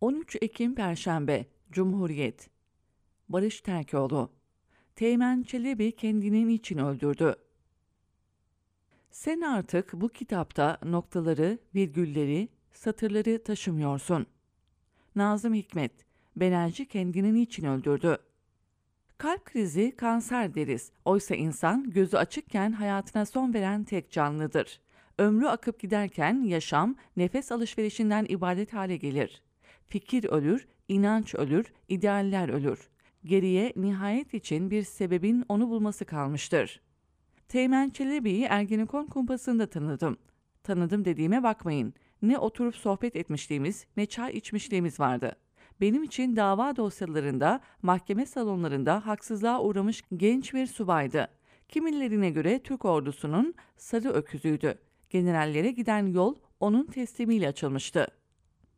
13 Ekim Perşembe Cumhuriyet Barış Terkoğlu Teğmen Çelebi kendini için öldürdü? Sen artık bu kitapta noktaları, virgülleri, satırları taşımıyorsun. Nazım Hikmet Benerci kendini için öldürdü? Kalp krizi kanser deriz. Oysa insan gözü açıkken hayatına son veren tek canlıdır. Ömrü akıp giderken yaşam nefes alışverişinden ibaret hale gelir. Fikir ölür, inanç ölür, idealler ölür. Geriye nihayet için bir sebebin onu bulması kalmıştır. Teğmen Çelebi'yi Ergenekon kumpasında tanıdım. Tanıdım dediğime bakmayın. Ne oturup sohbet etmişliğimiz ne çay içmişliğimiz vardı. Benim için dava dosyalarında, mahkeme salonlarında haksızlığa uğramış genç bir subaydı. Kimilerine göre Türk ordusunun sarı öküzüydü. Generallere giden yol onun teslimiyle açılmıştı.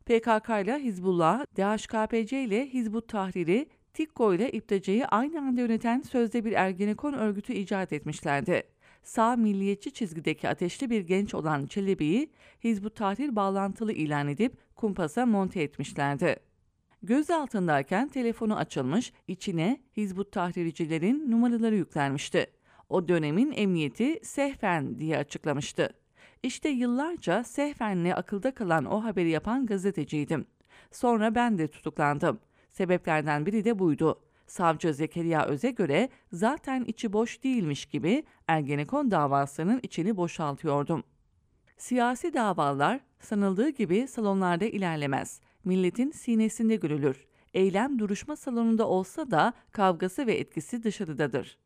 PKK ile Hizbullah, DHKPC ile Hizbut Tahriri, TİKKO ile İptacı'yı aynı anda yöneten sözde bir Ergenekon örgütü icat etmişlerdi. Sağ milliyetçi çizgideki ateşli bir genç olan Çelebi'yi Hizbut Tahrir bağlantılı ilan edip kumpasa monte etmişlerdi. Göz altındayken telefonu açılmış, içine Hizbut Tahriricilerin numaraları yüklenmişti. O dönemin emniyeti Sehfen diye açıklamıştı. İşte yıllarca Sehfen'le akılda kalan o haberi yapan gazeteciydim. Sonra ben de tutuklandım. Sebeplerden biri de buydu. Savcı Zekeriya Öz'e göre zaten içi boş değilmiş gibi Ergenekon davasının içini boşaltıyordum. Siyasi davalar sanıldığı gibi salonlarda ilerlemez. Milletin sinesinde görülür. Eylem duruşma salonunda olsa da kavgası ve etkisi dışarıdadır.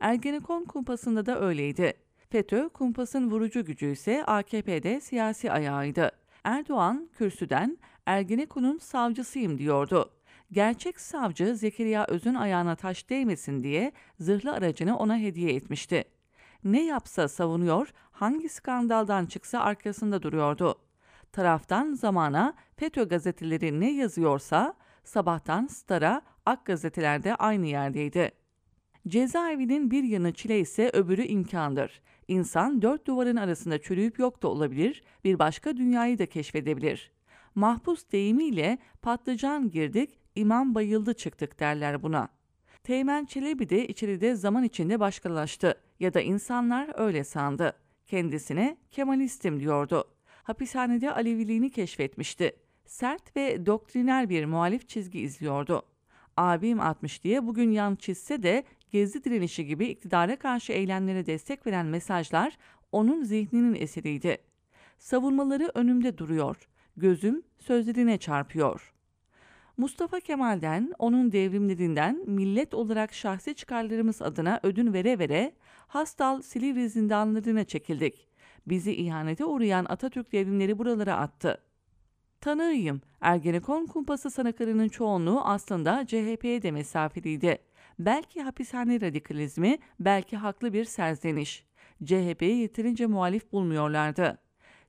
Ergenekon kumpasında da öyleydi. FETÖ kumpasın vurucu gücü ise AKP'de siyasi ayağıydı. Erdoğan kürsüden Ergenekon'un savcısıyım diyordu. Gerçek savcı Zekeriya Öz'ün ayağına taş değmesin diye zırhlı aracını ona hediye etmişti. Ne yapsa savunuyor, hangi skandaldan çıksa arkasında duruyordu. Taraftan zamana FETÖ gazeteleri ne yazıyorsa sabahtan Star'a Ak gazetelerde aynı yerdeydi. Cezaevinin bir yanı çile ise öbürü imkandır. İnsan dört duvarın arasında çürüyüp yok da olabilir, bir başka dünyayı da keşfedebilir. Mahpus deyimiyle patlıcan girdik, imam bayıldı çıktık derler buna. Teğmen Çelebi de içeride zaman içinde başkalaştı ya da insanlar öyle sandı. Kendisine Kemalistim diyordu. Hapishanede Aleviliğini keşfetmişti. Sert ve doktriner bir muhalif çizgi izliyordu. Abim atmış diye bugün yan çizse de gezi direnişi gibi iktidara karşı eylemlere destek veren mesajlar onun zihninin eseriydi. Savunmaları önümde duruyor. Gözüm sözlerine çarpıyor. Mustafa Kemal'den, onun devrimlerinden millet olarak şahsi çıkarlarımız adına ödün vere vere Hastal Silivri zindanlarına çekildik. Bizi ihanete uğrayan Atatürk devrimleri buralara attı. Tanığıyım. Ergenekon kumpası sanıklarının çoğunluğu aslında CHP'ye de mesafeliydi. Belki hapishane radikalizmi, belki haklı bir serzeniş. CHP'yi yeterince muhalif bulmuyorlardı.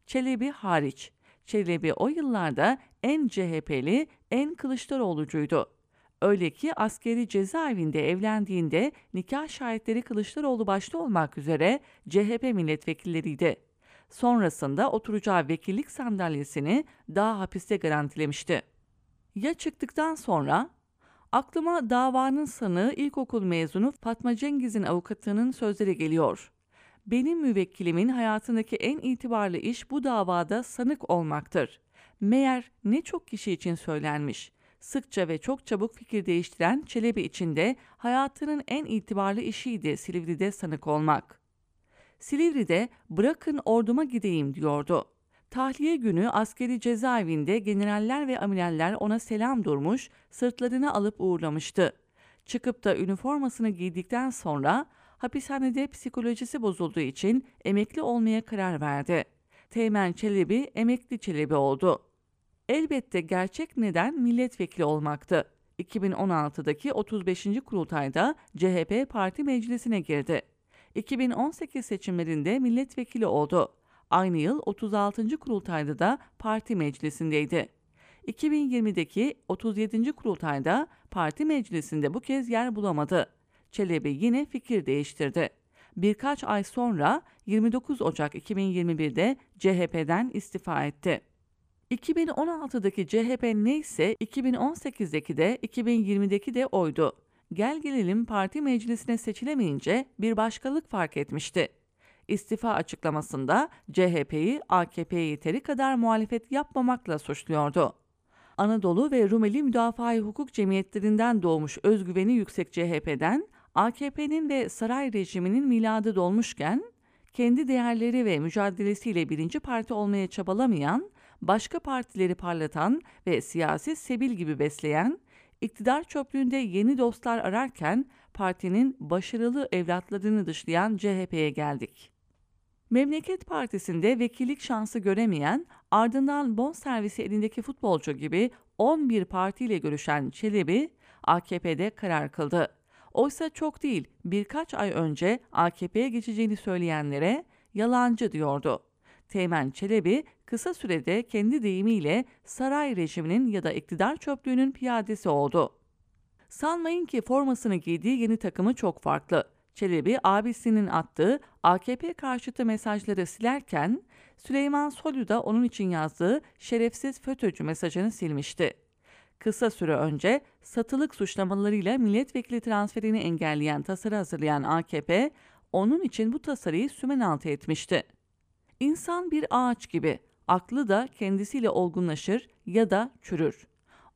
Çelebi hariç. Çelebi o yıllarda en CHP'li, en Kılıçdaroğlu'cuydu. Öyle ki askeri cezaevinde evlendiğinde nikah şahitleri Kılıçdaroğlu başta olmak üzere CHP milletvekilleriydi. Sonrasında oturacağı vekillik sandalyesini daha hapiste garantilemişti. Ya çıktıktan sonra aklıma davanın sanığı ilkokul mezunu Fatma Cengiz'in avukatının sözleri geliyor. Benim müvekkilimin hayatındaki en itibarlı iş bu davada sanık olmaktır. Meğer ne çok kişi için söylenmiş. Sıkça ve çok çabuk fikir değiştiren Çelebi için de hayatının en itibarlı işiydi Silivri'de sanık olmak. Silivri'de bırakın orduma gideyim diyordu. Tahliye günü askeri cezaevinde generaller ve amiraller ona selam durmuş, sırtlarını alıp uğurlamıştı. Çıkıp da üniformasını giydikten sonra hapishanede psikolojisi bozulduğu için emekli olmaya karar verdi. Teğmen Çelebi emekli Çelebi oldu. Elbette gerçek neden milletvekili olmaktı. 2016'daki 35. kurultayda CHP parti meclisine girdi. 2018 seçimlerinde milletvekili oldu. Aynı yıl 36. kurultayda da parti meclisindeydi. 2020'deki 37. kurultayda parti meclisinde bu kez yer bulamadı. Çelebi yine fikir değiştirdi. Birkaç ay sonra 29 Ocak 2021'de CHP'den istifa etti. 2016'daki CHP neyse 2018'deki de 2020'deki de oydu. Gel gelelim parti meclisine seçilemeyince bir başkalık fark etmişti. İstifa açıklamasında CHP'yi AKP'ye yeteri kadar muhalefet yapmamakla suçluyordu. Anadolu ve Rumeli Müdafaa Hukuk Cemiyetlerinden doğmuş özgüveni yüksek CHP'den AKP'nin ve saray rejiminin miladı dolmuşken kendi değerleri ve mücadelesiyle birinci parti olmaya çabalamayan, başka partileri parlatan ve siyasi sebil gibi besleyen, iktidar çöplüğünde yeni dostlar ararken partinin başarılı evlatlarını dışlayan CHP'ye geldik. Memleket Partisi'nde vekillik şansı göremeyen, ardından bon servisi elindeki futbolcu gibi 11 partiyle görüşen Çelebi, AKP'de karar kıldı. Oysa çok değil, birkaç ay önce AKP'ye geçeceğini söyleyenlere yalancı diyordu. Teğmen Çelebi kısa sürede kendi deyimiyle saray rejiminin ya da iktidar çöplüğünün piyadesi oldu. Sanmayın ki formasını giydiği yeni takımı çok farklı. Çelebi abisinin attığı AKP karşıtı mesajları silerken Süleyman Soylu da onun için yazdığı şerefsiz FETÖ'cü mesajını silmişti. Kısa süre önce satılık suçlamalarıyla milletvekili transferini engelleyen tasarı hazırlayan AKP, onun için bu tasarıyı sümen altı etmişti. İnsan bir ağaç gibi, aklı da kendisiyle olgunlaşır ya da çürür.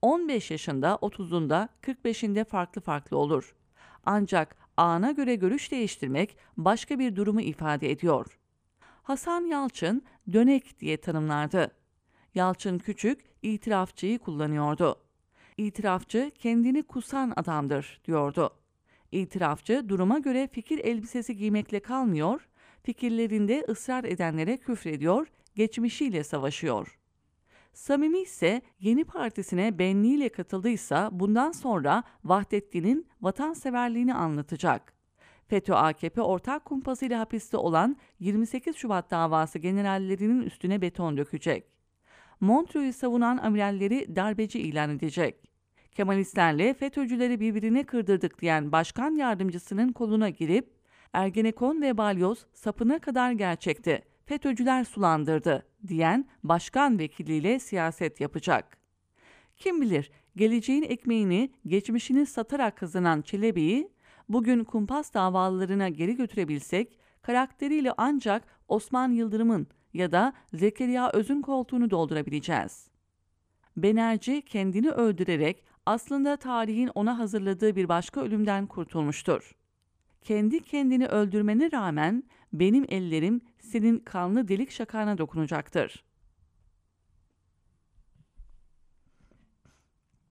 15 yaşında, 30'unda, 45'inde farklı farklı olur. Ancak ana göre görüş değiştirmek başka bir durumu ifade ediyor. Hasan Yalçın dönek diye tanımlardı. Yalçın Küçük itirafçıyı kullanıyordu. İtirafçı kendini kusan adamdır diyordu. İtirafçı duruma göre fikir elbisesi giymekle kalmıyor, fikirlerinde ısrar edenlere küfrediyor, geçmişiyle savaşıyor. Samimi ise yeni partisine benliğiyle katıldıysa bundan sonra Vahdettin'in vatanseverliğini anlatacak. FETÖ-AKP ortak kumpasıyla hapiste olan 28 Şubat davası generallerinin üstüne beton dökecek. Montreux'u savunan amiralleri darbeci ilan edecek. Kemalistlerle FETÖ'cüleri birbirine kırdırdık diyen başkan yardımcısının koluna girip Ergenekon ve Balyoz sapına kadar gerçekti. FETÖ'cüler sulandırdı diyen başkan vekiliyle siyaset yapacak. Kim bilir geleceğin ekmeğini geçmişini satarak kazanan Çelebi'yi bugün kumpas davalarına geri götürebilsek karakteriyle ancak Osman Yıldırım'ın ya da Zekeriya Öz'ün koltuğunu doldurabileceğiz. Benerci kendini öldürerek aslında tarihin ona hazırladığı bir başka ölümden kurtulmuştur. Kendi kendini öldürmene rağmen benim ellerim senin kanlı delik şakağına dokunacaktır.